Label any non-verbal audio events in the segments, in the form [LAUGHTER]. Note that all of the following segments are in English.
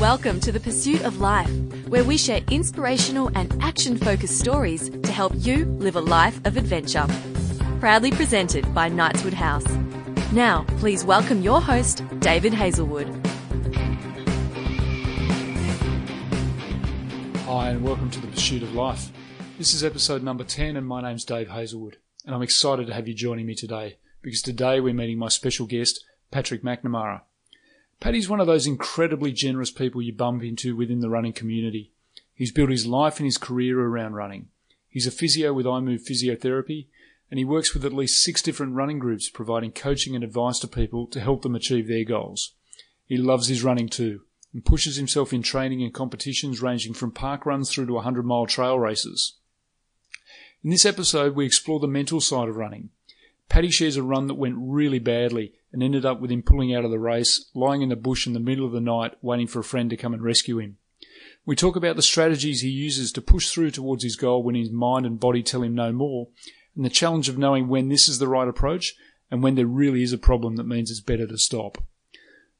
Welcome to the Pursuit of Life, where we share inspirational and action focused stories to help you live a life of adventure. Proudly presented by Knightswood House. Now, please welcome your host, David Hazlewood. Hi, and welcome to the Pursuit of Life. This is episode number 10, and my name's Dave Hazlewood. And I'm excited to have you joining me today because today we're meeting my special guest, Patrick McNamara. Paddy's one of those incredibly generous people you bump into within the running community. He's built his life and his career around running. He's a physio with iMove Physiotherapy, and he works with at least six different running groups providing coaching and advice to people to help them achieve their goals. He loves his running too and pushes himself in training and competitions ranging from park runs through to 100 mile trail races. In this episode, we explore the mental side of running. Paddy shares a run that went really badly and ended up with him pulling out of the race, lying in the bush in the middle of the night, waiting for a friend to come and rescue him. We talk about the strategies he uses to push through towards his goal when his mind and body tell him no more, and the challenge of knowing when this is the right approach and when there really is a problem that means it's better to stop.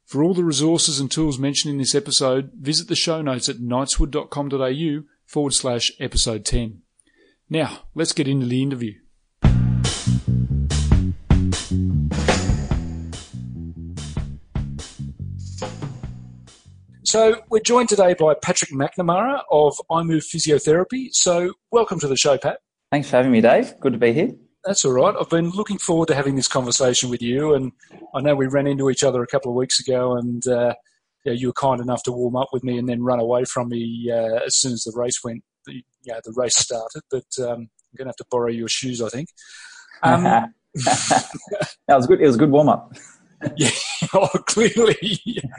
For all the resources and tools mentioned in this episode, visit the show notes at knightswood.com.au forward slash episode 10. Now, let's get into the interview. So we're joined today by Patrick McNamara of iMove Physiotherapy. So welcome to the show, Pat. Thanks for having me, Dave. Good to be here. That's all right. I've been looking forward to having this conversation with you, and I know we ran into each other a couple of weeks ago, and uh, yeah, you were kind enough to warm up with me and then run away from me uh, as soon as the race went. The, yeah, the race started, but um, I'm going to have to borrow your shoes, I think. Um, [LAUGHS] that was good. It was a good warm up. Yeah, [LAUGHS] oh, clearly. [LAUGHS]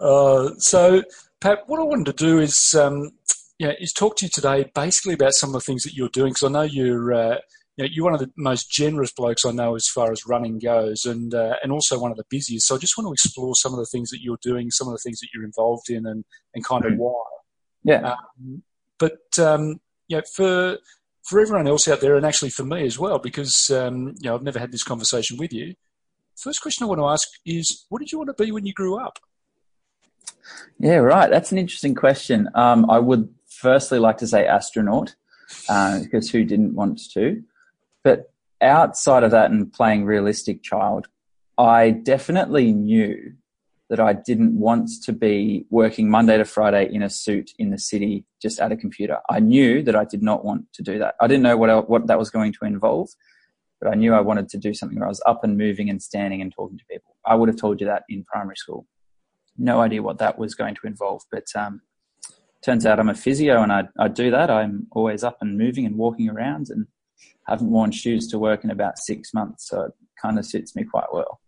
uh, so, Pat, what I wanted to do is, um, yeah, is talk to you today basically about some of the things that you're doing because I know you're, uh, you know, you're one of the most generous blokes I know as far as running goes, and uh, and also one of the busiest. So I just want to explore some of the things that you're doing, some of the things that you're involved in, and and kind of why. Yeah. Um, but um, you know, for for everyone else out there, and actually for me as well, because um, you know I've never had this conversation with you. First question I want to ask is, what did you want to be when you grew up? Yeah, right. That's an interesting question. Um, I would firstly like to say astronaut, uh, because who didn't want to? But outside of that and playing realistic child, I definitely knew that I didn't want to be working Monday to Friday in a suit in the city just at a computer. I knew that I did not want to do that. I didn't know what what that was going to involve, but I knew I wanted to do something where I was up and moving and standing and talking to people. I would have told you that in primary school. No idea what that was going to involve, but um, turns out I'm a physio and I, I do that. I'm always up and moving and walking around and haven't worn shoes to work in about six months, so it kind of suits me quite well.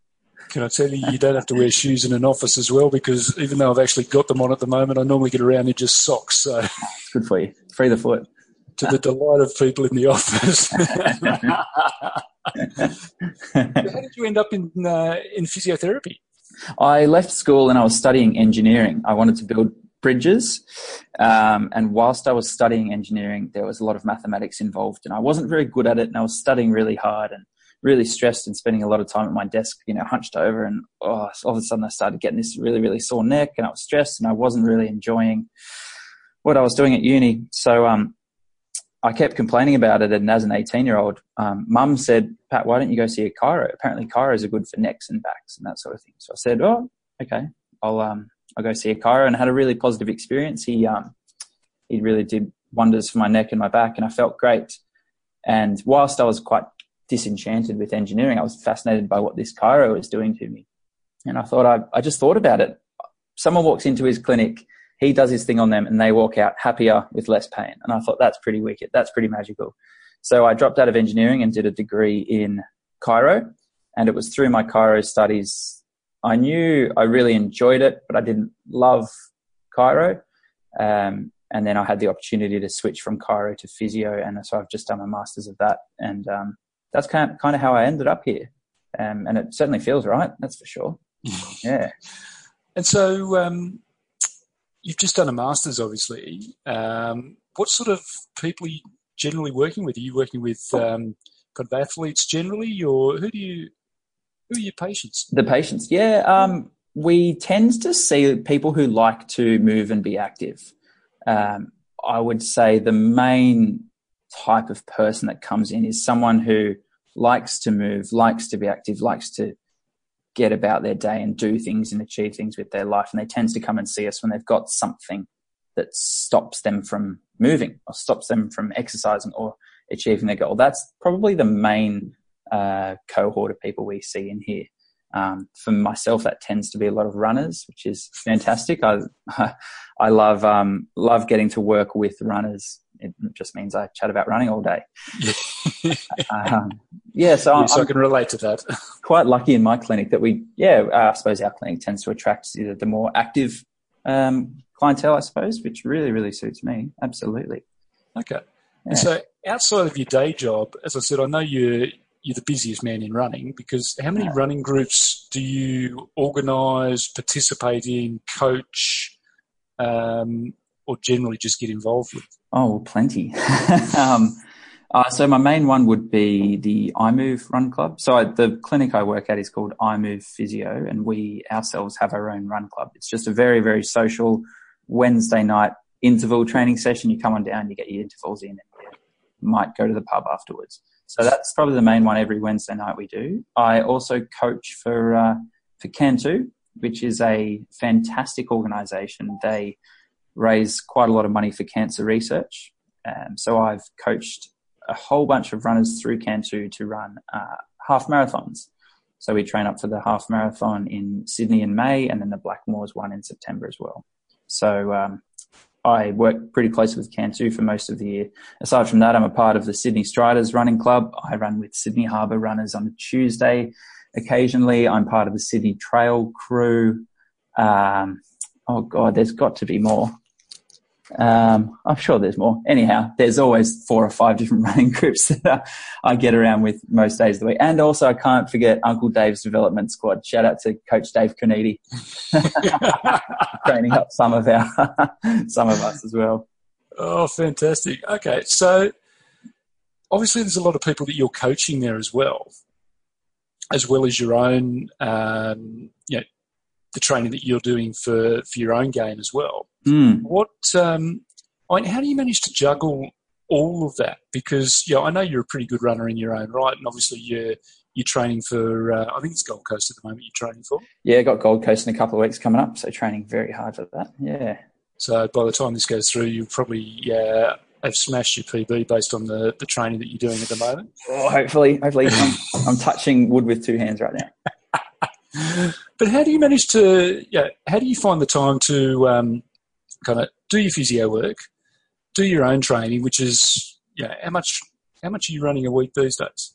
Can I tell you, you don't have to wear shoes in an office as well because even though I've actually got them on at the moment, I normally get around in just socks. So it's good for you. Free the foot. To the delight of people in the office. [LAUGHS] How did you end up in uh, in physiotherapy? I left school and I was studying engineering. I wanted to build bridges, um, and whilst I was studying engineering, there was a lot of mathematics involved, and I wasn't very good at it. And I was studying really hard and really stressed and spending a lot of time at my desk, you know, hunched over. And oh, all of a sudden, I started getting this really, really sore neck, and I was stressed, and I wasn't really enjoying what I was doing at uni. So, um, I kept complaining about it, and as an 18 year old, um, mum said, Pat, why don't you go see a chiro? Apparently, chiros are good for necks and backs and that sort of thing. So I said, Oh, okay, I'll, um, I'll go see a chiro and had a really positive experience. He, um, he really did wonders for my neck and my back, and I felt great. And whilst I was quite disenchanted with engineering, I was fascinated by what this chiro was doing to me. And I thought, I, I just thought about it. Someone walks into his clinic he does his thing on them and they walk out happier with less pain. And I thought that's pretty wicked. That's pretty magical. So I dropped out of engineering and did a degree in chiro. And it was through my chiro studies. I knew I really enjoyed it, but I didn't love chiro. Um, and then I had the opportunity to switch from chiro to physio. And so I've just done my master's of that. And um, that's kind of, kind of how I ended up here. Um, and it certainly feels right. That's for sure. [LAUGHS] yeah. And so, um, you've just done a master's, obviously. Um, what sort of people are you generally working with? Are you working with um, kind of athletes generally, or who do you who are your patients? The patients, yeah. Um, we tend to see people who like to move and be active. Um, I would say the main type of person that comes in is someone who likes to move, likes to be active, likes to get about their day and do things and achieve things with their life. And they tend to come and see us when they've got something that stops them from moving or stops them from exercising or achieving their goal. That's probably the main uh, cohort of people we see in here. Um, for myself, that tends to be a lot of runners, which is fantastic. I [LAUGHS] I love um, love getting to work with runners. It just means I chat about running all day. [LAUGHS] um, yeah, so yes, i can relate to that. [LAUGHS] quite lucky in my clinic that we, yeah, I suppose our clinic tends to attract the more active um, clientele, I suppose, which really, really suits me. Absolutely. Okay. Yeah. so outside of your day job, as I said, I know you're you're the busiest man in running because how many running groups do you organise, participate in, coach, um, or generally just get involved with? Oh, plenty. [LAUGHS] um, uh, so my main one would be the iMove Run Club. So I, the clinic I work at is called iMove Physio, and we ourselves have our own run club. It's just a very, very social Wednesday night interval training session. You come on down, you get your intervals in, and you might go to the pub afterwards. So that's probably the main one every Wednesday night we do. I also coach for uh, for Can Too, which is a fantastic organisation. They raise quite a lot of money for cancer research. Um, so I've coached a whole bunch of runners through Can Too to run uh, half marathons. So we train up for the half marathon in Sydney in May and then the Blackmores one in September as well. So um, I work pretty closely with Can Too for most of the year. Aside from that, I'm a part of the Sydney Striders Running Club. I run with Sydney Harbour Runners on a Tuesday. Occasionally, I'm part of the Sydney Trail Crew. Um, oh God, there's got to be more. Um, I'm sure there's more. Anyhow, there's always four or five different [LAUGHS] running groups that I get around with most days of the week. And also, I can't forget Uncle Dave's development squad. Shout out to Coach Dave Cronidi, [LAUGHS] training up some of our [LAUGHS] some of us as well. Oh, fantastic! Okay, so obviously, there's a lot of people that you're coaching there as well, as well as your own, um, you know, the training that you're doing for for your own game as well. Mm. What, um, I mean, how do you manage to juggle all of that? Because yeah, I know you're a pretty good runner in your own right, and obviously you're you're training for. Uh, I think it's Gold Coast at the moment. You're training for. Yeah, got Gold Coast in a couple of weeks coming up, so training very hard for that. Yeah. So by the time this goes through, you'll probably uh, have smashed your PB based on the, the training that you're doing at the moment. Oh, hopefully, hopefully, I'm, I'm touching wood with two hands right now. But how do you manage to? Yeah, how do you find the time to um, kind of do your physio work, do your own training, which is yeah, how much how much are you running a week these days?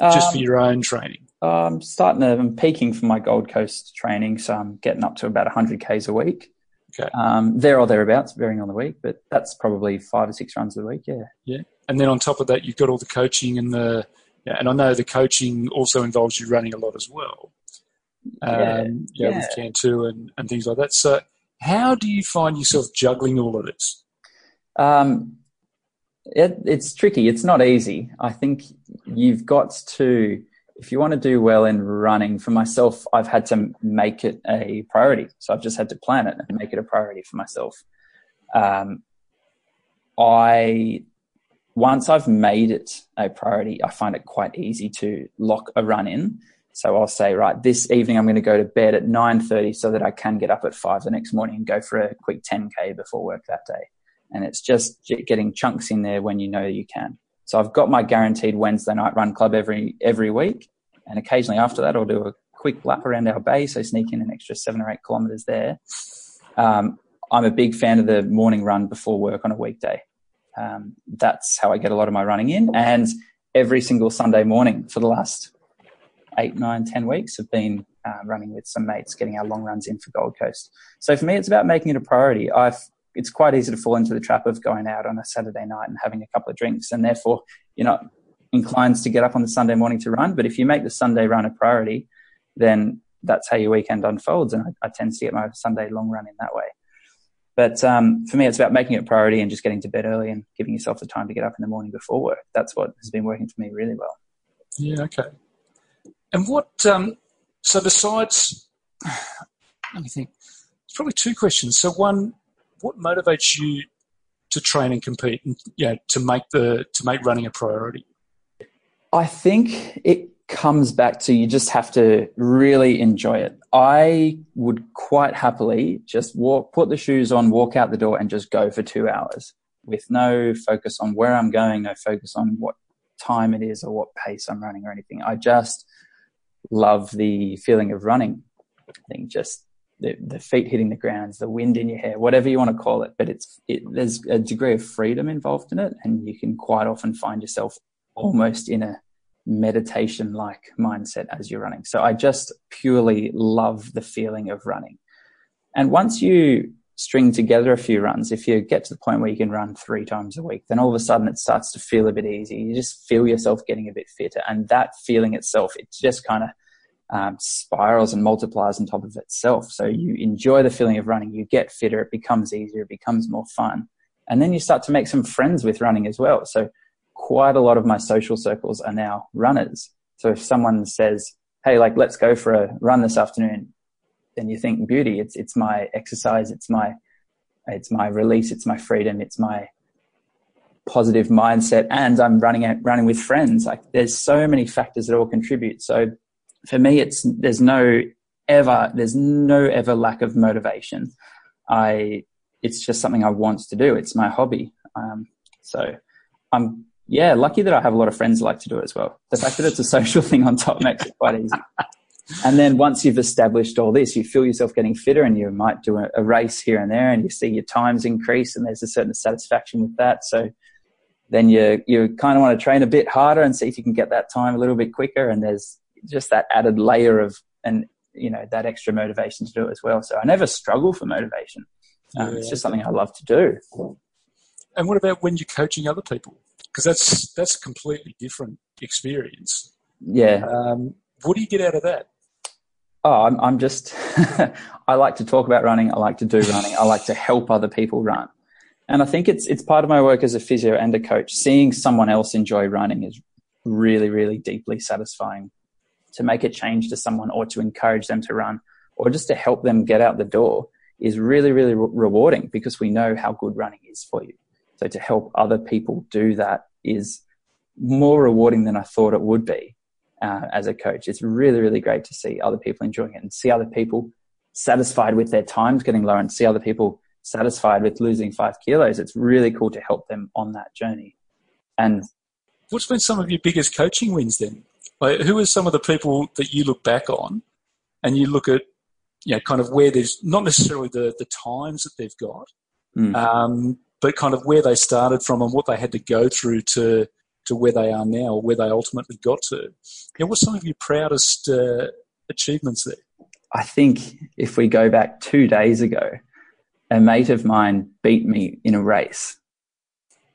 Just um, for your own training. I'm starting to, I'm peaking for my Gold Coast training, so I'm getting up to about 100 k's a week. Okay. Um, there or thereabouts, varying on the week, but that's probably five or six runs a week. Yeah. Yeah, and then on top of that, you've got all the coaching and the yeah, and I know the coaching also involves you running a lot as well. Um, yeah, yeah, with Can Too and, and things like that. So how do you find yourself juggling all of this? Um, it, it's tricky. It's not easy. I think you've got to, if you want to do well in running, for myself, I've had to make it a priority. So I've just had to plan it and make it a priority for myself. Um, I, once I've made it a priority, I find it quite easy to lock a run in so I'll say, right, this evening I'm going to go to bed at 9.30 so that I can get up at 5 the next morning and go for a quick 10K before work that day. And it's just getting chunks in there when you know you can. So I've got my guaranteed Wednesday night run club every, every week. And occasionally after that, I'll do a quick lap around our bay. So sneak in an extra seven or eight kilometers there. Um, I'm a big fan of the morning run before work on a weekday. Um, that's how I get a lot of my running in. And every single Sunday morning for the last eight, nine, ten weeks have been uh, running with some mates, getting our long runs in for Gold Coast. So for me, it's about making it a priority. I've it's quite easy to fall into the trap of going out on a Saturday night and having a couple of drinks, and therefore you're not inclined to get up on the Sunday morning to run. But if you make the Sunday run a priority, then that's how your weekend unfolds, and I, I tend to get my Sunday long run in that way. But um, for me, it's about making it a priority and just getting to bed early and giving yourself the time to get up in the morning before work. That's what has been working for me really well. Yeah, okay. And what, um, so besides, [SIGHS] let me think, it's probably two questions. So, one, what motivates you to train and compete and you know, to make the to make running a priority? I think it comes back to you just have to really enjoy it. I would quite happily just walk, put the shoes on, walk out the door, and just go for two hours with no focus on where I'm going, no focus on what time it is or what pace I'm running or anything. I just love the feeling of running. I think just the, the feet hitting the ground, the wind in your hair, whatever you want to call it. But it's it, there's a degree of freedom involved in it, and you can quite often find yourself almost in a meditation like mindset as you're running. So I just purely love the feeling of running. And once you string together a few runs, if you get to the point where you can run three times a week, then all of a sudden it starts to feel a bit easy. You just feel yourself getting a bit fitter. And that feeling itself, it just kind of um, spirals and multiplies on top of itself. So you enjoy the feeling of running, you get fitter, it becomes easier, it becomes more fun. And then you start to make some friends with running as well. So quite a lot of my social circles are now runners. So if someone says, Hey, like, let's go for a run this afternoon, then you think beauty. It's, it's my exercise. It's my, it's my release. It's my freedom. It's my positive mindset. And I'm running out, running with friends. Like there's so many factors that all contribute. So for me, it's, there's no ever, there's no ever lack of motivation. I, it's just something I want to do. It's my hobby. Um, so I'm yeah, lucky that I have a lot of friends like to do it as well. The fact that it's a social [LAUGHS] thing on top makes it quite easy. And then once you've established all this, you feel yourself getting fitter and you might do a, a, race here and there and you see your times increase and there's a certain satisfaction with that. So then you, you kind of want to train a bit harder and see if you can get that time a little bit quicker. And there's just that added layer of, and you know, that extra motivation to do it as well. So I never struggle for motivation. Um, yeah, it's just something I love to do. And what about when you're coaching other people? because that's that's a completely different experience. Yeah. Um, what do you get out of that? Oh, I'm, I'm just, [LAUGHS] I like to talk about running. I like to do running. I like to help other people run. And I think it's, it's part of my work as a physio and a coach. Seeing someone else enjoy running is really, really deeply satisfying to make a change to someone or to encourage them to run or just to help them get out the door is really, really re- rewarding because we know how good running is for you. So to help other people do that is more rewarding than I thought it would be uh, as a coach. It's really, really great to see other people enjoying it and see other people satisfied with their times getting lower and see other people satisfied with losing five kilos. It's really cool to help them on that journey. And what's been some of your biggest coaching wins then? Like, who are some of the people that you look back on and you look at, you know, kind of where there's not necessarily the, the times that they've got, mm. um, but kind of where they started from and what they had to go through to to where they are now, where they ultimately got to. Yeah, what's some of your proudest uh, achievements there? I think if we go back two days ago, a mate of mine beat me in a race,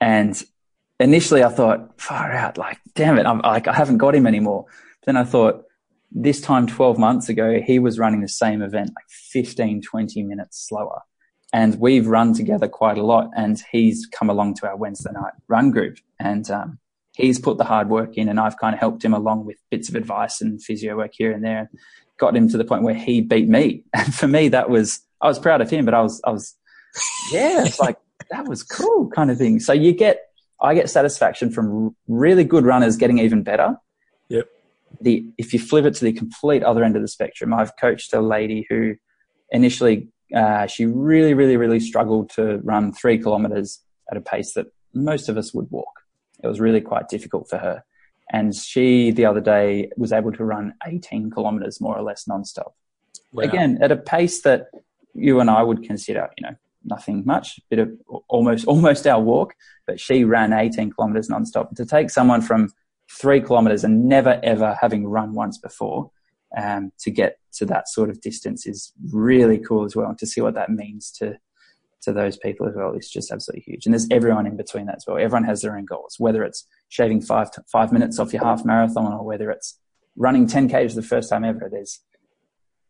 and initially I thought, far out, like damn it, I'm like I haven't got him anymore. Then I thought, this time 12 months ago, he was running the same event like 15, 20 minutes slower and we've run together quite a lot. And he's come along to our Wednesday night run group, and um, he's put the hard work in, and I've kind of helped him along with bits of advice and physio work here and there, and got him to the point where he beat me. [LAUGHS] And for me, that was I was proud of him, but I was I was yeah, it's like that was cool kind of thing. So you get I get satisfaction from really good runners getting even better. Yep. The if you flip it to the complete other end of the spectrum, I've coached a lady who initially uh, she really, really, really struggled to run three kilometers at a pace that most of us would walk. It was really quite difficult for her. And she, the other day, was able to run 18 kilometers more or less nonstop. Wow. Again, at a pace that you and I would consider, you know, nothing much, bit of almost, almost our walk, but she ran 18 kilometers nonstop. To take someone from three kilometers and never ever having run once before um, to get to that sort of distance is really cool as well. And to see what that means to to those people as well is just absolutely huge. And there's everyone in between that as well. Everyone has their own goals, whether it's shaving five five minutes off your half marathon or whether it's running 10k for the first time ever. There's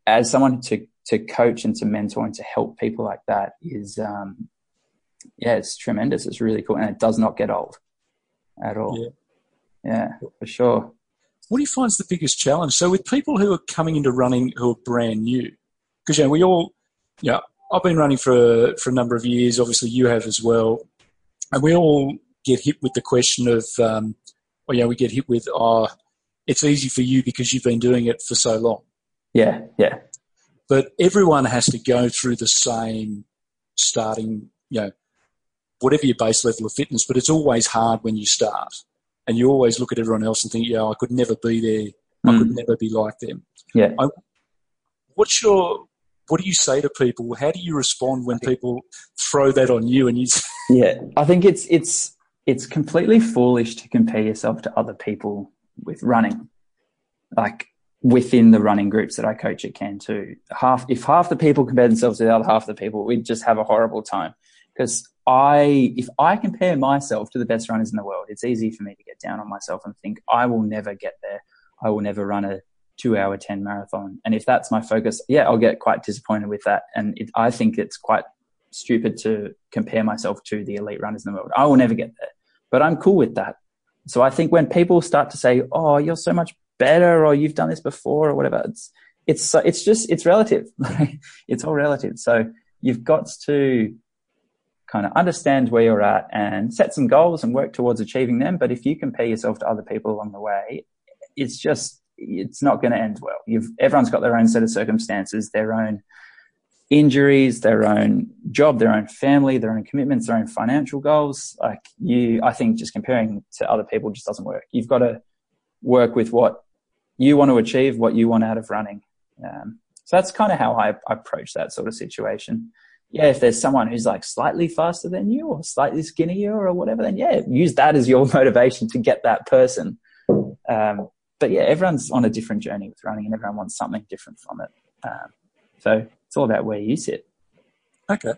as someone to to coach and to mentor and to help people like that is um, yeah, it's tremendous. It's really cool, and it does not get old at all. Yeah, yeah for sure. what do you find is the biggest challenge? So with people who are coming into running who are brand new, because you know we all, yeah, I've been running for for a number of years. Obviously, you have as well, and we all get hit with the question of, um, well, yeah, we get hit with, oh, it's easy for you because you've been doing it for so long. Yeah, yeah. But everyone has to go through the same starting, you know, whatever your base level of fitness, but it's always hard when you start. And you always look at everyone else and think, yeah, I could never be there. I mm. could never be like them. Yeah. I, what's your, what do you say to people? How do you respond when people throw that on you and you? [LAUGHS] yeah, I think it's, it's, it's completely foolish to compare yourself to other people with running. Like within the running groups that I coach at Can too. Half, if half the people compare themselves to the other half of the people, we'd just have a horrible time. Because I, if I compare myself to the best runners in the world, it's easy for me to get down on myself and think I will never get there. I will never run a two hour 10 marathon. And if that's my focus, yeah, I'll get quite disappointed with that. And it, I think it's quite stupid to compare myself to the elite runners in the world. I will never get there, but I'm cool with that. So I think when people start to say, "Oh, you're so much better," or "You've done this before," or whatever, it's it's it's just it's relative. [LAUGHS] it's all relative. So you've got to kind of understand where you're at and set some goals and work towards achieving them. But if you compare yourself to other people along the way, it's just it's not going to end well. You've everyone's got their own set of circumstances, their own injuries, their own job, their own family, their own commitments, their own financial goals. Like you, I think just comparing to other people just doesn't work. You've got to work with what you want to achieve, what you want out of running. Um, so that's kind of how I, I approach that sort of situation. Yeah, if there's someone who's like slightly faster than you or slightly skinnier or whatever, then yeah, use that as your [LAUGHS] motivation to get that person. Um, but yeah, everyone's on a different journey with running and everyone wants something different from it. Um, so it's all about where you sit. Okay.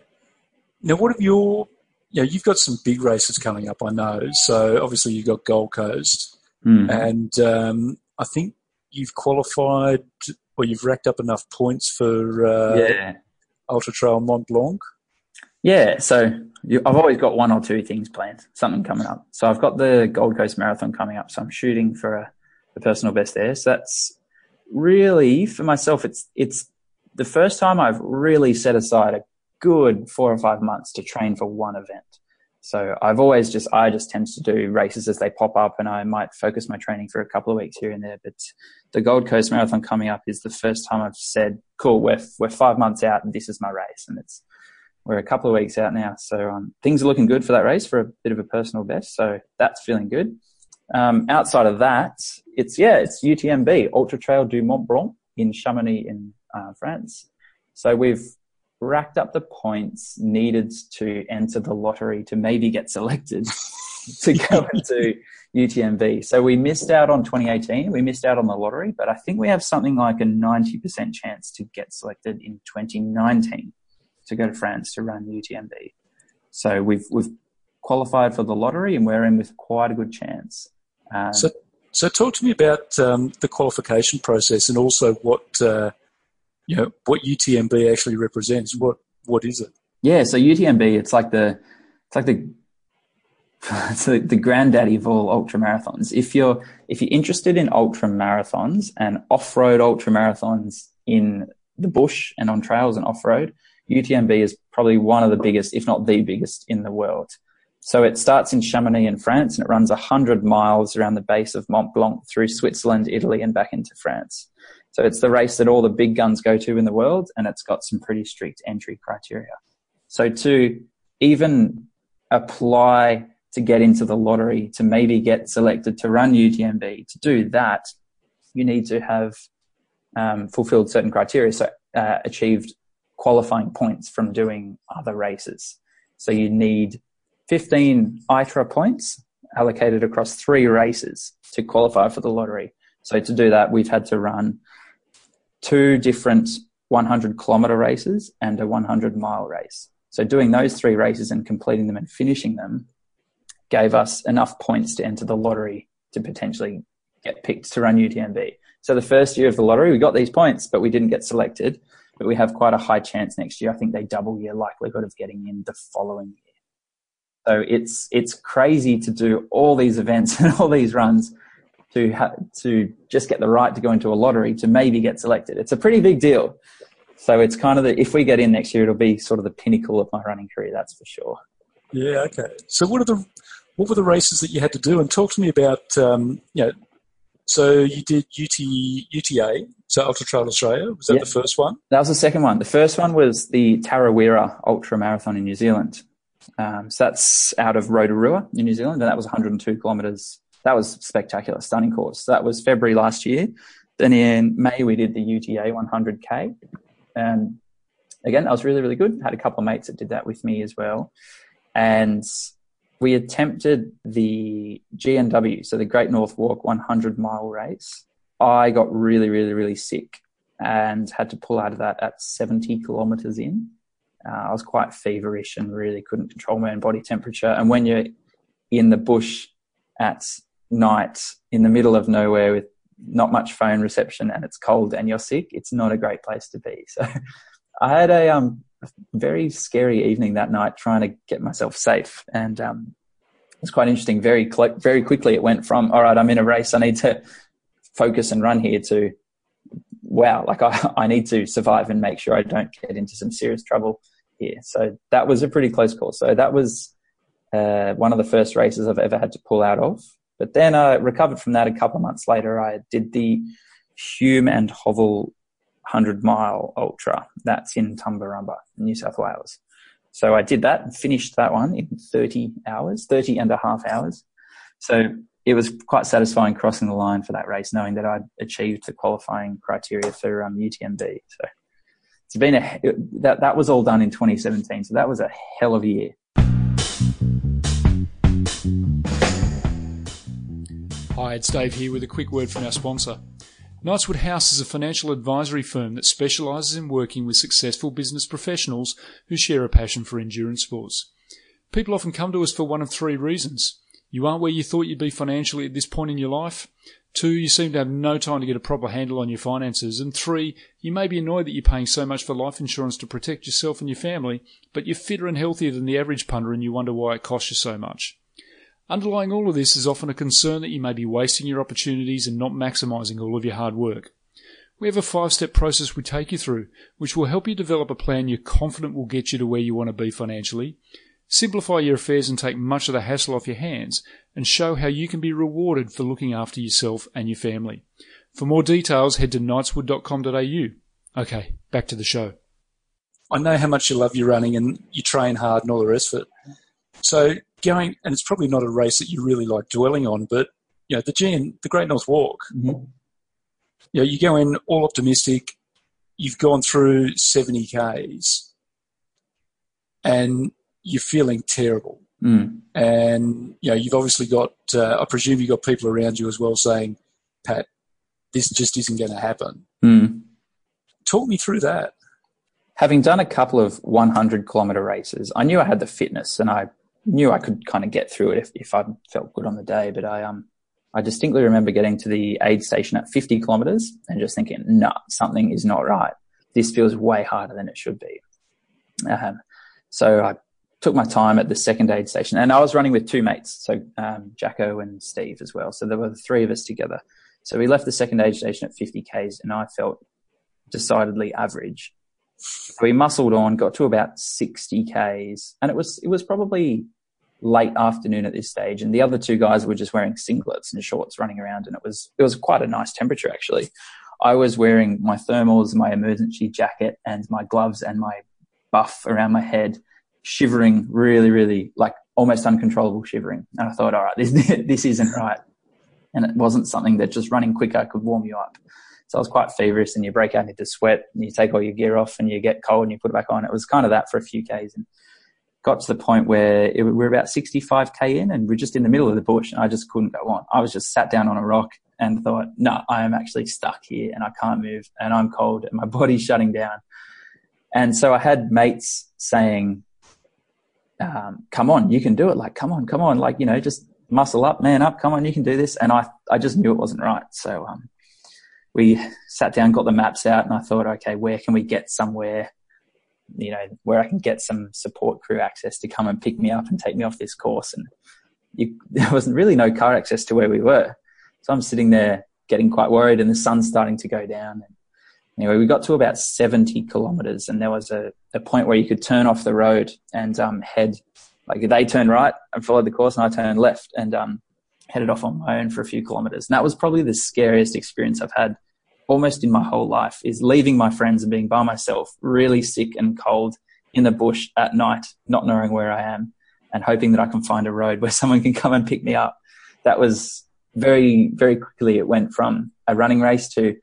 Now, what have your, you know, you've got some big races coming up, I know. So obviously you've got Gold Coast, mm. and um, I think you've qualified or you've racked up enough points for uh, yeah. Ultra Trail Mont Blanc. Yeah, so you, I've always got one or two things planned, something coming up. So I've got the Gold Coast Marathon coming up, so I'm shooting for a, a personal best there. So that's really for myself. It's it's the first time I've really set aside a good four or five months to train for one event. So I've always just, I just tend to do races as they pop up and I might focus my training for a couple of weeks here and there. But the Gold Coast Marathon coming up is the first time I've said, cool, we're, we're five months out and this is my race. And it's, we're a couple of weeks out now. So um, things are looking good for that race for a bit of a personal best. So that's feeling good. Um, outside of that, it's, yeah, it's UTMB, Ultra Trail du Mont Blanc in Chamonix in uh, France. So we've racked up the points needed to enter the lottery to maybe get selected [LAUGHS] to go [LAUGHS] into UTMB. So we missed out on 2018. We missed out on the lottery, but I think we have something like a 90% chance to get selected in 2019 to go to France to run UTMB. So we've we've qualified for the lottery and we're in with quite a good chance. Um, so, so talk to me about um, the qualification process and also what uh, you know what UTMB actually represents. What what is it? Yeah, so UTMB, it's like the it's like the [LAUGHS] it's the, the granddaddy of all ultra marathons. If you're if you're interested in ultra marathons and off road ultra marathons in the bush and on trails and off road, UTMB is probably one of the biggest, if not the biggest, in the world. So it starts in Chamonix in France and it runs 100 miles around the base of Mont Blanc through Switzerland, Italy, and back into France. So it's the race that all the big guns go to in the world, and it's got some pretty strict entry criteria. So to even apply to get into the lottery, to maybe get selected to run UTMB, to do that, you need to have um, fulfilled certain criteria. So uh, achieved qualifying points from doing other races. So you need 15 ITRA points allocated across three races to qualify for the lottery. So to do that, we've had to run two different 100 kilometer races and a 100 mile race. So doing those three races and completing them and finishing them gave us enough points to enter the lottery to potentially get picked to run UTMB. So the first year of the lottery, we got these points, but we didn't get selected. But we have quite a high chance next year. I think they double your likelihood of getting in the following year. So it's it's crazy to do all these events [LAUGHS] and all these runs to ha- to just get the right to go into a lottery to maybe get selected. It's a pretty big deal. So it's kind of the if we get in next year, it'll be sort of the pinnacle of my running career. That's for sure. Yeah. Okay. So what are the what were the races that you had to do? And talk to me about um, you know. So you did UT, UTA, so Ultra Trail Australia. Was that the first one? That was the second one. The first one was the Tarawera Ultra Marathon in New Zealand. Um, so that's out of Rotorua in New Zealand, and that was 102 kilometres. That was spectacular, stunning course. That was February last year. Then in May we did the UTA 100k, and again that was really really good. Had a couple of mates that did that with me as well, and we attempted the GNW, so the Great North Walk 100 mile race. I got really really really sick and had to pull out of that at 70 kilometers in. Uh, I was quite feverish and really couldn't control my own body temperature. And when you're in the bush at night in the middle of nowhere with not much phone reception and it's cold and you're sick, it's not a great place to be. [LAUGHS] So I had a um, very scary evening that night trying to get myself safe. And um, it was quite interesting. Very, cl- very quickly it went from, all right, I'm in a race. I need to focus and run here to, wow, like I, [LAUGHS] I need to survive and make sure I don't get into some serious trouble here. So that was a pretty close call. So that was uh, one of the first races I've ever had to pull out of. But then I recovered from that a couple of months later. I did the Hume and Hovell 100 mile ultra. That's in Tumbarumba, New South Wales. So I did that and finished that one in 30 hours, 30 and a half hours. So it was quite satisfying crossing the line for that race, knowing that I'd achieved the qualifying criteria for um, UTMB. So it's been a that that was all done in 2017, so that was a hell of a year. Hi, it's Dave here with a quick word from our sponsor. Knightswood House is a financial advisory firm that specialises in working with successful business professionals who share a passion for endurance sports. People often come to us for one of three reasons. You aren't where you thought you'd be financially at this point in your life. Two, you seem to have no time to get a proper handle on your finances. And three, you may be annoyed that you're paying so much for life insurance to protect yourself and your family, but you're fitter and healthier than the average punter and you wonder why it costs you so much. Underlying all of this is often a concern that you may be wasting your opportunities and not maximising all of your hard work. We have a five step process we take you through, which will help you develop a plan you're confident will get you to where you want to be financially, simplify your affairs and take much of the hassle off your hands, and show how you can be rewarded for looking after yourself and your family. For more details, head to knightswood.com.au. Okay, back to the show. I know how much you love your running and you train hard and all the rest of it. So going, and it's probably not a race that you really like dwelling on, but you know the GN, the Great North Walk. Mm-hmm. You know, you go in all optimistic. You've gone through seventy k's, and you're feeling terrible. Mm. And you know, you've obviously got, uh, I presume you've got people around you as well saying, Pat, this just isn't going to happen. Mm. Talk me through that. Having done a couple of 100 kilometer races, I knew I had the fitness and I knew I could kind of get through it if, if I felt good on the day. But I, um, I distinctly remember getting to the aid station at 50 kilometers and just thinking, no, nah, something is not right. This feels way harder than it should be. Um, so I took my time at the second aid station, and I was running with two mates, so um, Jacko and Steve as well. So there were the three of us together. So we left the second aid station at 50 k's, and I felt decidedly average. So we muscled on, got to about 60 k's, and it was it was probably late afternoon at this stage, and the other two guys were just wearing singlets and shorts running around, and it was it was quite a nice temperature actually. I was wearing my thermals, my emergency jacket, and my gloves and my buff around my head shivering really, really like almost uncontrollable shivering. And I thought, all right, this, [LAUGHS] this isn't right. And it wasn't something that just running quicker could warm you up. So I was quite feverish and you break out into sweat and you take all your gear off and you get cold and you put it back on. It was kind of that for a few Ks and got to the point where it, we're about 65K in and we're just in the middle of the bush and I just couldn't go on. I was just sat down on a rock and thought, no, I am actually stuck here and I can't move and I'm cold and my [LAUGHS] body's shutting down. And so I had mates saying, um, come on, you can do it. Like, come on, come on. Like, you know, just muscle up, man up. Come on, you can do this. And I, I just knew it wasn't right. So, um, we sat down, got the maps out and I thought, okay, where can we get somewhere, you know, where I can get some support crew access to come and pick me up and take me off this course. And you, [LAUGHS] there wasn't really no car access to where we were. So I'm sitting there getting quite worried, and the sun's starting to go down. Anyway, we got to about 70 kilometers, and there was a, a point where you could turn off the road and um, head. Like they turned right and followed the course, and I turned left and um, headed off on my own for a few kilometers. And that was probably the scariest experience I've had almost in my whole life is leaving my friends and being by myself, really sick and cold in the bush at night, not knowing where I am and hoping that I can find a road [LAUGHS] where someone can come and pick me up. That was very, very quickly. It went from a running race to,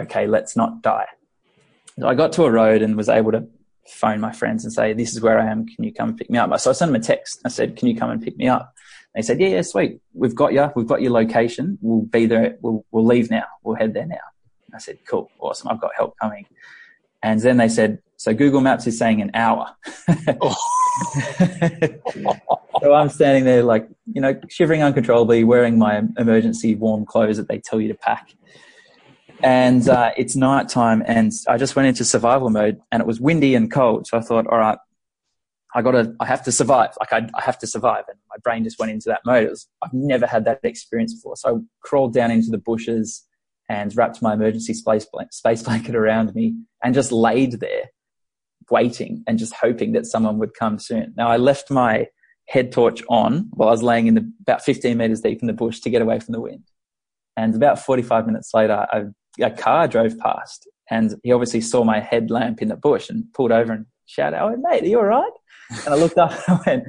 okay, let's not die. So I got to a road and was able to phone my friends and say, this is where I am. Can you come and pick me up? So I sent them a text. I said, can you come and pick me up? They said, yeah, yeah, sweet. We've got you. We've got your location. We'll be there. We'll, we'll leave now. We'll head there now. I said, cool, awesome. I've got help coming. And then they said, so Google Maps is saying an hour. Oh. [LAUGHS] [LAUGHS] so I'm standing there like, you know, shivering uncontrollably, wearing my emergency warm clothes that they tell you to pack. And uh, it's night time and I just went into survival mode and it was windy and cold. So I thought, all right, I gotta, I have to survive. Like I, I have to survive. And my brain just went into that mode. Was, I've never had that experience before. So I crawled down into the bushes and wrapped my emergency space, space [LAUGHS] blanket around me and just laid there waiting and just hoping that someone would come soon. Now I left my head torch on while I was laying in the, about 15 meters deep in the bush to get away from the wind. And about 45 minutes later, a, a car drove past and he obviously saw my headlamp in the bush and pulled over and shouted, Oh, mate, are you all right? And I looked up and I went,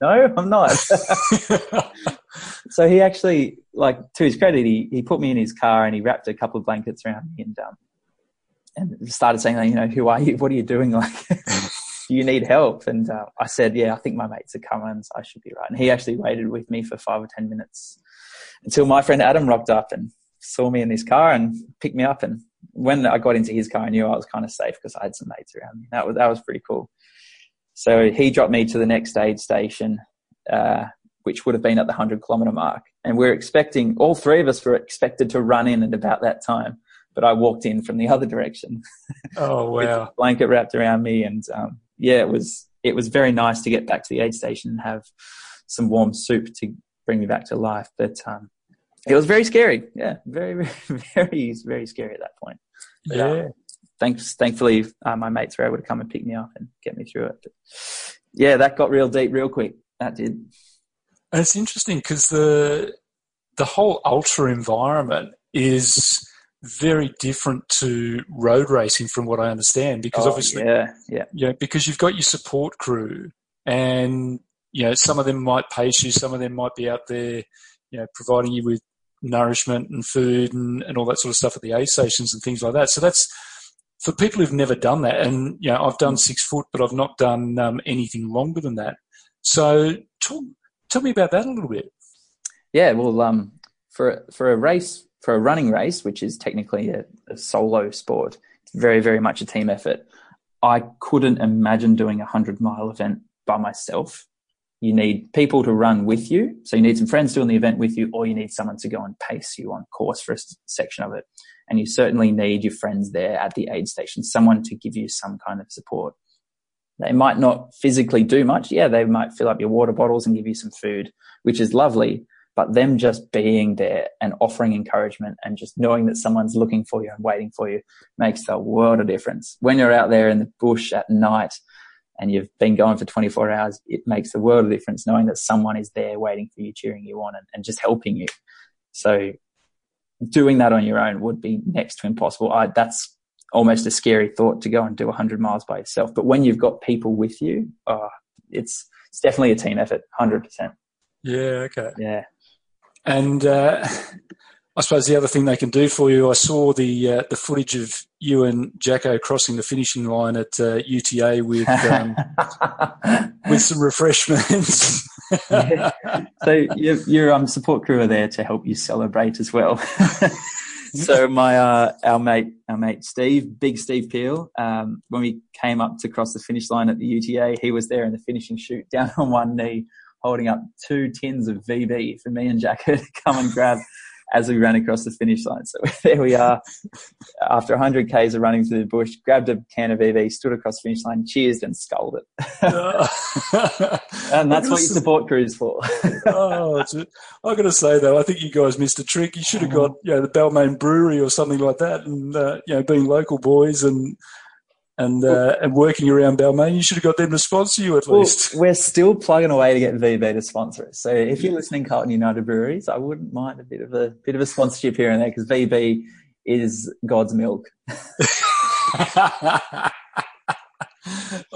No, I'm not. [LAUGHS] so he actually, like, to his credit, he, he put me in his car and he wrapped a couple of blankets around me and, um, and started saying, you know, who are you? What are you doing? [LAUGHS] Like, do you need help? And uh, I said, yeah, I think my mates are coming, so I should be right. And he actually waited with me for five or 10 minutes until my friend Adam rocked up and saw me in his car and picked me up. And when I got into his car, I knew I was kind of safe because I had some mates around me. That was, that was pretty cool. So he dropped me to the next aid station, uh, which would have been at the 100 kilometer mark. And we're expecting, all three of us were expected to run in at about that time. But I walked in from the [LAUGHS] other direction. Oh, [LAUGHS] wow. blanket wrapped around me. And um, yeah, it was, it was very nice to get back to the aid station and have some warm soup to bring me back to life. But um, it was very scary. Yeah, very, [LAUGHS] very, very, very scary at that point. But, yeah. Uh, thanks, thankfully, uh, my mates were able to come and pick me up and get me through it. But yeah, that got real deep real quick. That did. And it's interesting because the the whole ultra environment is very different to road racing from what I understand because oh, obviously yeah yeah yeah because you've got your support crew and you know some of them might pace you some of them might be out there you know providing you with nourishment and food and, and all that sort of stuff at the aid stations and things like that so that's for people who've never done that, and you know, I've done six foot, but I've not done um, anything longer than that. So, talk, tell me about that a little bit. Yeah, well, um, for for a race, for a running race, which is technically a, a solo sport, it's very, very much a team effort. I couldn't imagine doing a hundred mile event by myself. You need people to run with you, so you need some friends doing the event with you, or you need someone to go and pace you on course for a section of it. And you certainly need your friends there at the aid station, someone to give you some kind of support. They might not physically do much. Yeah, they might fill up your water bottles and give you some food, which is lovely. But them just being there and offering encouragement and just knowing that someone's looking for you and waiting for you makes a world of difference. When you're out there in the bush at night and you've been going for 24 hours, it makes a world of difference knowing that someone is there waiting for you, cheering you on and, and just helping you. So doing that on your own would be next to impossible. I, that's almost a scary thought to go and do 100 miles by yourself. But when you've got people with you, oh, it's it's definitely a team effort, 100%. Yeah, okay. Yeah. And uh, I suppose the other thing they can do for you, I saw the uh, the footage of you and Jacko crossing the finishing line at uh, UTA with um, [LAUGHS] with some refreshments. yeah. So your, your um, support crew are there to help you celebrate as well. [LAUGHS] so my uh, our mate our mate Steve, big Steve Peel, um, when we came up to cross the finish line at the UTA, he was there in the finishing chute, down [LAUGHS] on one knee, holding up two tins of VB for me and Jacko to come and grab as we ran across the finish line. So [LAUGHS] there we are, after 100 k's of running through the bush, grabbed a can of VB, stood across the finish line, cheersed, and scolded. It. [LAUGHS] And that's what your support crew is for. [LAUGHS] oh, I've got to say though, I think you guys missed a trick. You should have got you know the Balmain Brewery or something like that, and uh, you know being local boys and and uh, and working around Balmain, you should have got them to sponsor you at well, least. [LAUGHS] We're still plugging away to get VB to sponsor us. So if you're listening, Carlton United Breweries, I wouldn't mind a bit of a bit of a sponsorship here and there because VB is God's milk. [LAUGHS] oh,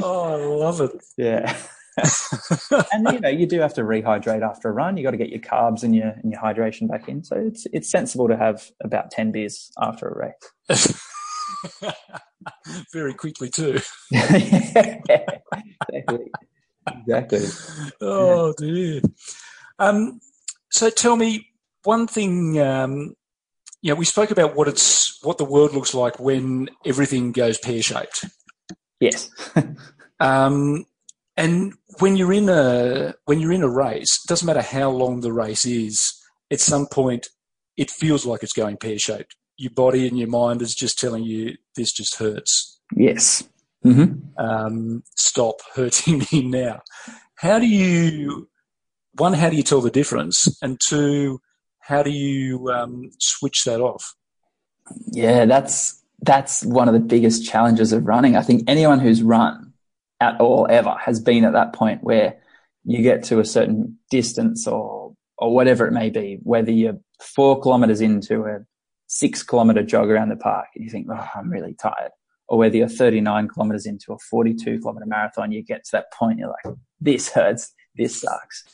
I love it. Yeah. [LAUGHS] and you know you do have to rehydrate after a run. You got to get your carbs and your and your hydration back in. So it's it's sensible to have about ten beers after a race. [LAUGHS] very quickly too. [LAUGHS] exactly. Exactly. Oh dear. Um, so tell me one thing. Um, you know, we spoke about what it's what the world looks like when everything goes pear shaped. Yes. [LAUGHS] um, and when you're in a when you're in a race, it doesn't matter how long the race is. At some point, it feels like it's going pear shaped your body and your mind is just telling you this just hurts. Yes. Mm-hmm. Um, stop hurting [LAUGHS] me now. How do you, one, how do you tell the difference? And two, how do you um, switch that off? Yeah, that's that's one of the biggest challenges of running. I think anyone who's run at all ever has been at that point where you get to a certain distance or or whatever it may be, whether you're four kilometers into a six kilometer jog around the park and you think, oh, I'm really tired. Or whether you're 39 kilometers into a 42 kilometer marathon, you get to that point, you're like, this hurts, this sucks.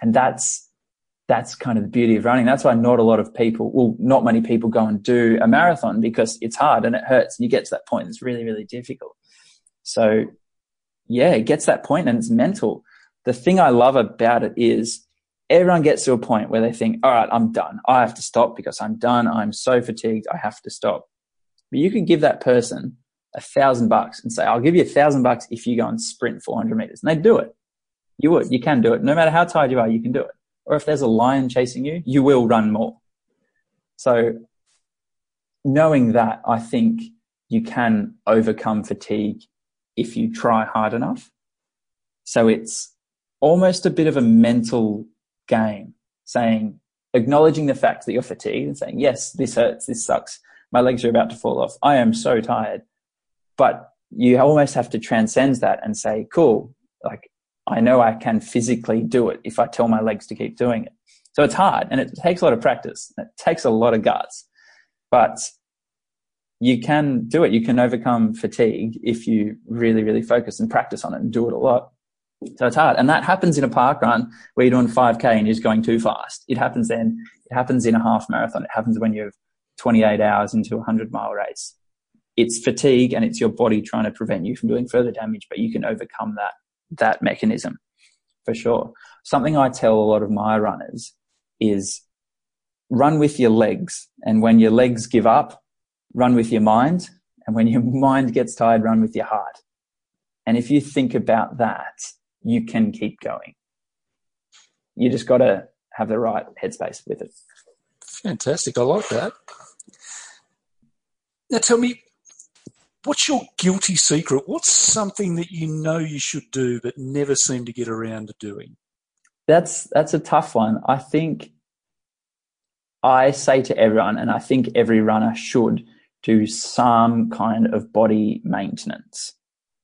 And that's, that's kind of the beauty of running. That's why not a lot of people, well, not many people go and do a marathon because it's hard and it hurts and you get to that point. It's really, really difficult. So yeah, it gets that point and it's mental. The thing I love about it is everyone gets to a point where they think, all right, I'm done. I have to stop because I'm done. I'm so fatigued. I have to stop. But you could give that person a thousand bucks and say, I'll give you a thousand bucks if you go and sprint 400 meters. And they'd do it. You would. You can do it. No matter how tired you are, you can do it. Or if there's a lion chasing you, you will run more. So knowing that, I think you can overcome fatigue if you try hard enough. So it's almost a bit of a mental game, saying, acknowledging the fact that you're fatigued and saying, yes, this hurts, this sucks, my legs are about to fall off, I am so tired. But you almost have to transcend that and say, cool, like I know I can physically do it if I tell my legs to keep doing it. So it's hard and it takes a lot of practice. It takes a lot of guts, but you can do it. You can overcome fatigue if you really, really focus and practice on it and do it a lot. So it's hard. And that happens in a park run where you're doing 5K and you're just going too fast. It happens then. It happens in a half marathon. It happens when you're 28 hours into a 100 mile race. It's fatigue and it's your body trying to prevent you from doing further damage, but you can overcome that, that mechanism for sure. Something I tell a lot of my runners is run with your legs. And when your legs give up, run with your mind. And when your [LAUGHS] mind gets tired, run with your heart. And if you think about that, you can keep going. You just got to have the right headspace with it. Fantastic. I like that. Now tell me, what's your guilty secret? What's something that you know you should do but never seem to get around to doing? That's that's a tough one. I think I say to everyone, and I think every runner should do some kind of body maintenance.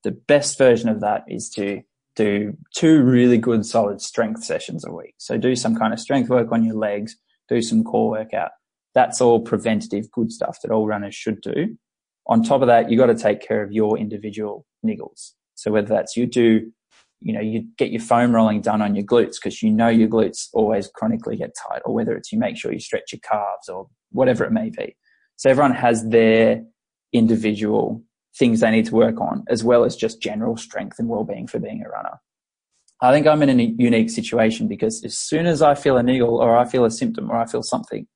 The best version of that is to do two really good solid strength sessions a week. So do some kind of strength work on your legs, do some core workout. That's all preventative good stuff that all runners should do. On top of that, you got to take care of your individual niggles. So whether that's you do, you know, you get your foam rolling done on your glutes because you know your glutes always chronically get tight, or whether it's you make sure you stretch your calves or whatever it may be. So everyone has their individual things they need to work on, as well as just general strength and well-being for being a runner. I think I'm in a unique situation because as soon as I feel a niggle or I feel a symptom or I feel something,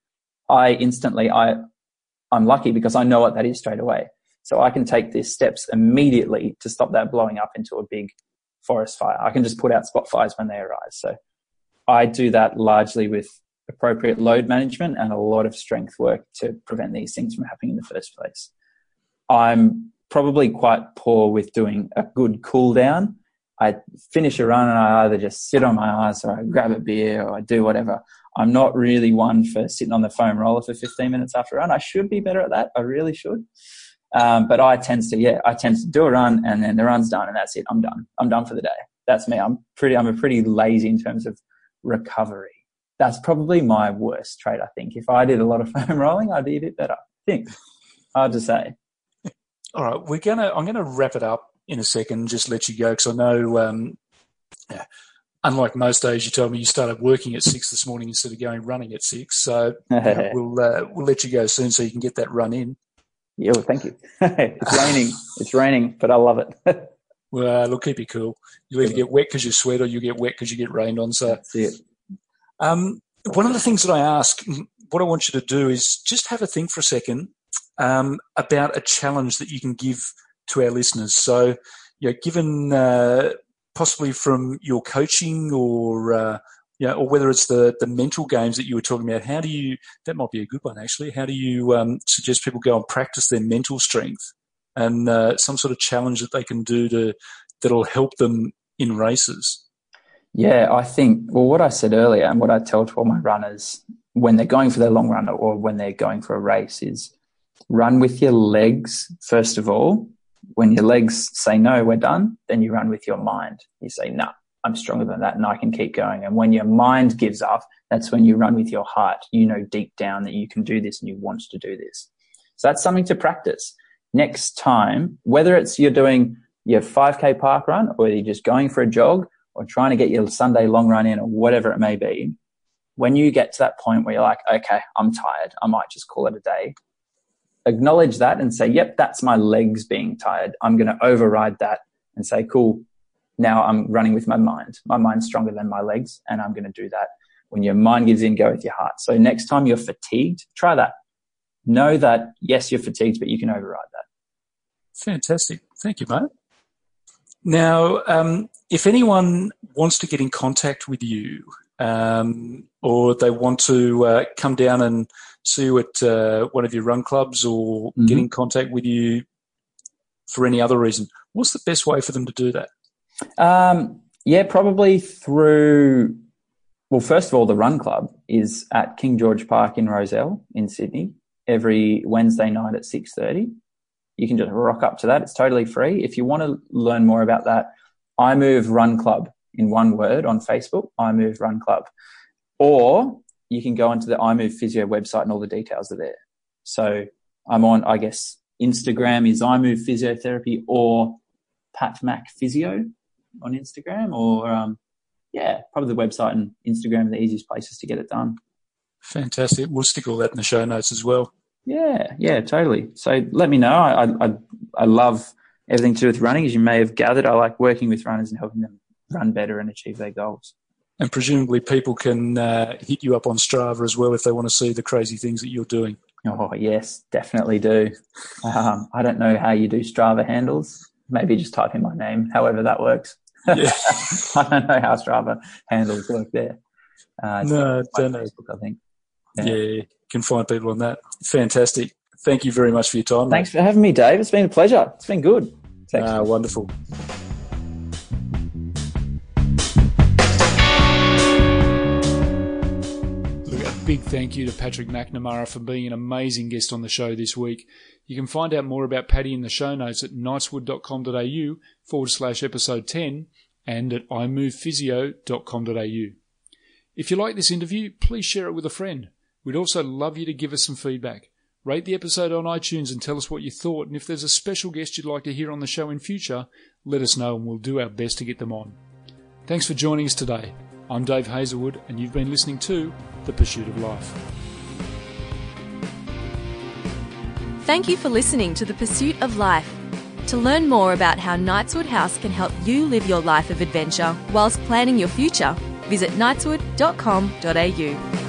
I instantly, I, I'm lucky because I know what that is straight away. So I can take these steps immediately to stop that blowing up into a big forest fire. I can just put out spot fires when they arise. So I do that largely with appropriate load management and a lot of strength work to prevent these things from happening in the first place. I'm probably quite poor with doing a good cool down. I finish a run and I either just sit on my ass or I grab a beer or I do whatever. I'm not really one for sitting on the foam roller for 15 minutes after a run. I should be better at that. I really should. Um, but I tend to, yeah, I tend to do a run and then the run's done and that's it. I'm done. I'm done for the day. That's me. I'm pretty, I'm a pretty lazy in terms of recovery. That's probably my worst trait, I think. If I did a lot of [LAUGHS] foam rolling, I'd be a bit better. I think. Hard to say. All right, we're gonna. I'm gonna wrap it up in a second. Just let you go because I know. Um, yeah, unlike most days, you told me you started working at six this morning instead of going running at six. So [LAUGHS] we'll uh, we'll let you go soon so you can get that run in. Yeah, well, thank you. [LAUGHS] it's raining. It's raining, but I love it. [LAUGHS] well, it'll keep you cool. You'll either get wet because you sweat, or you get wet because you get rained on. So That's it. Um, one of the things that I ask, what I want you to do is just have a think for a second um, about a challenge that you can give to our listeners. So, you know, given uh, possibly from your coaching or uh, you know, or whether it's the the mental games that you were talking about, how do you? That might be a good one actually. How do you um, suggest people go and practice their mental strength and uh, some sort of challenge that they can do to that'll help them in races? Yeah, I think well, what I said earlier and what I tell to all my runners when they're going for their long run or when they're going for a race is run with your legs first of all. When your legs say no, we're done, then you run with your mind. You say, no, nah, I'm stronger than that and I can keep going. And when your mind gives up, that's when you run with your heart. You know deep down that you can do this and you want to do this. So that's something to practice. Next time, whether it's you're doing your 5k park run or you're just going for a jog or trying to get your Sunday long run in or whatever it may be, when you get to that point where you're like, okay, I'm tired, I might just call it a day, acknowledge that and say, yep, that's my legs being tired. I'm going to override that and say, cool, now I'm running with my mind. My mind's stronger than my legs, and I'm going to do that. When your mind gives in, go with your heart. So next time you're fatigued, try that. Know that, yes, you're fatigued, but you can override that. Fantastic. Thank you, mate. Now, um, if anyone wants to get in contact with you, um, or they want to uh, come down and see you at uh, one of your run clubs, or mm-hmm. get in contact with you for any other reason, what's the best way for them to do that? Um, yeah, probably through. Well, first of all, the Run Club is at King George Park in Rozelle in Sydney every Wednesday night at six thirty you can just rock up to that. It's totally free. If you want to learn more about that, iMove Run Club in one word on Facebook, iMove Run Club. Or you can go onto the iMove Physio website and all the details are there. So I'm on, I guess, Instagram is iMove Physiotherapy or Pat Mac Physio on Instagram or, um, yeah, probably the website and Instagram are the easiest places to get it done. Fantastic. We'll stick all that in the show notes as well. Yeah, yeah, totally. So let me know. I, I, I love everything to do with running, as you may have gathered. I like working with runners and helping them run better and achieve their goals. And presumably, people can uh, hit you up on Strava as well if they want to see the crazy things that you're doing. Oh yes, definitely do. Um, I don't know how you do Strava handles. Maybe just type in my name, however that works. Yeah. [LAUGHS] I don't know how Strava handles work there. Uh, no, don't know. Facebook, I think. Yeah. yeah can find people on that. Fantastic. Thank you very much for your time. Thanks mate. for having me, Dave. It's been a pleasure. It's been good. Uh, wonderful. Big thank you to Patrick McNamara for being an amazing guest on the show this week. You can find out more about Paddy in the show notes at knightswood.com.au forward slash episode 10 and at imovephysio.com.au. If you like this interview, please share it with a friend. We'd also love you to give us some feedback. Rate the episode on iTunes and tell us what you thought. And if there's a special guest you'd like to hear on the show in future, let us know and we'll do our best to get them on. Thanks for joining us today. I'm Dave Hazlewood, and you've been listening to The Pursuit of Life. Thank you for listening to The Pursuit of Life. To learn more about how Knightswood House can help you live your life of adventure whilst planning your future, visit knightswood.com.au.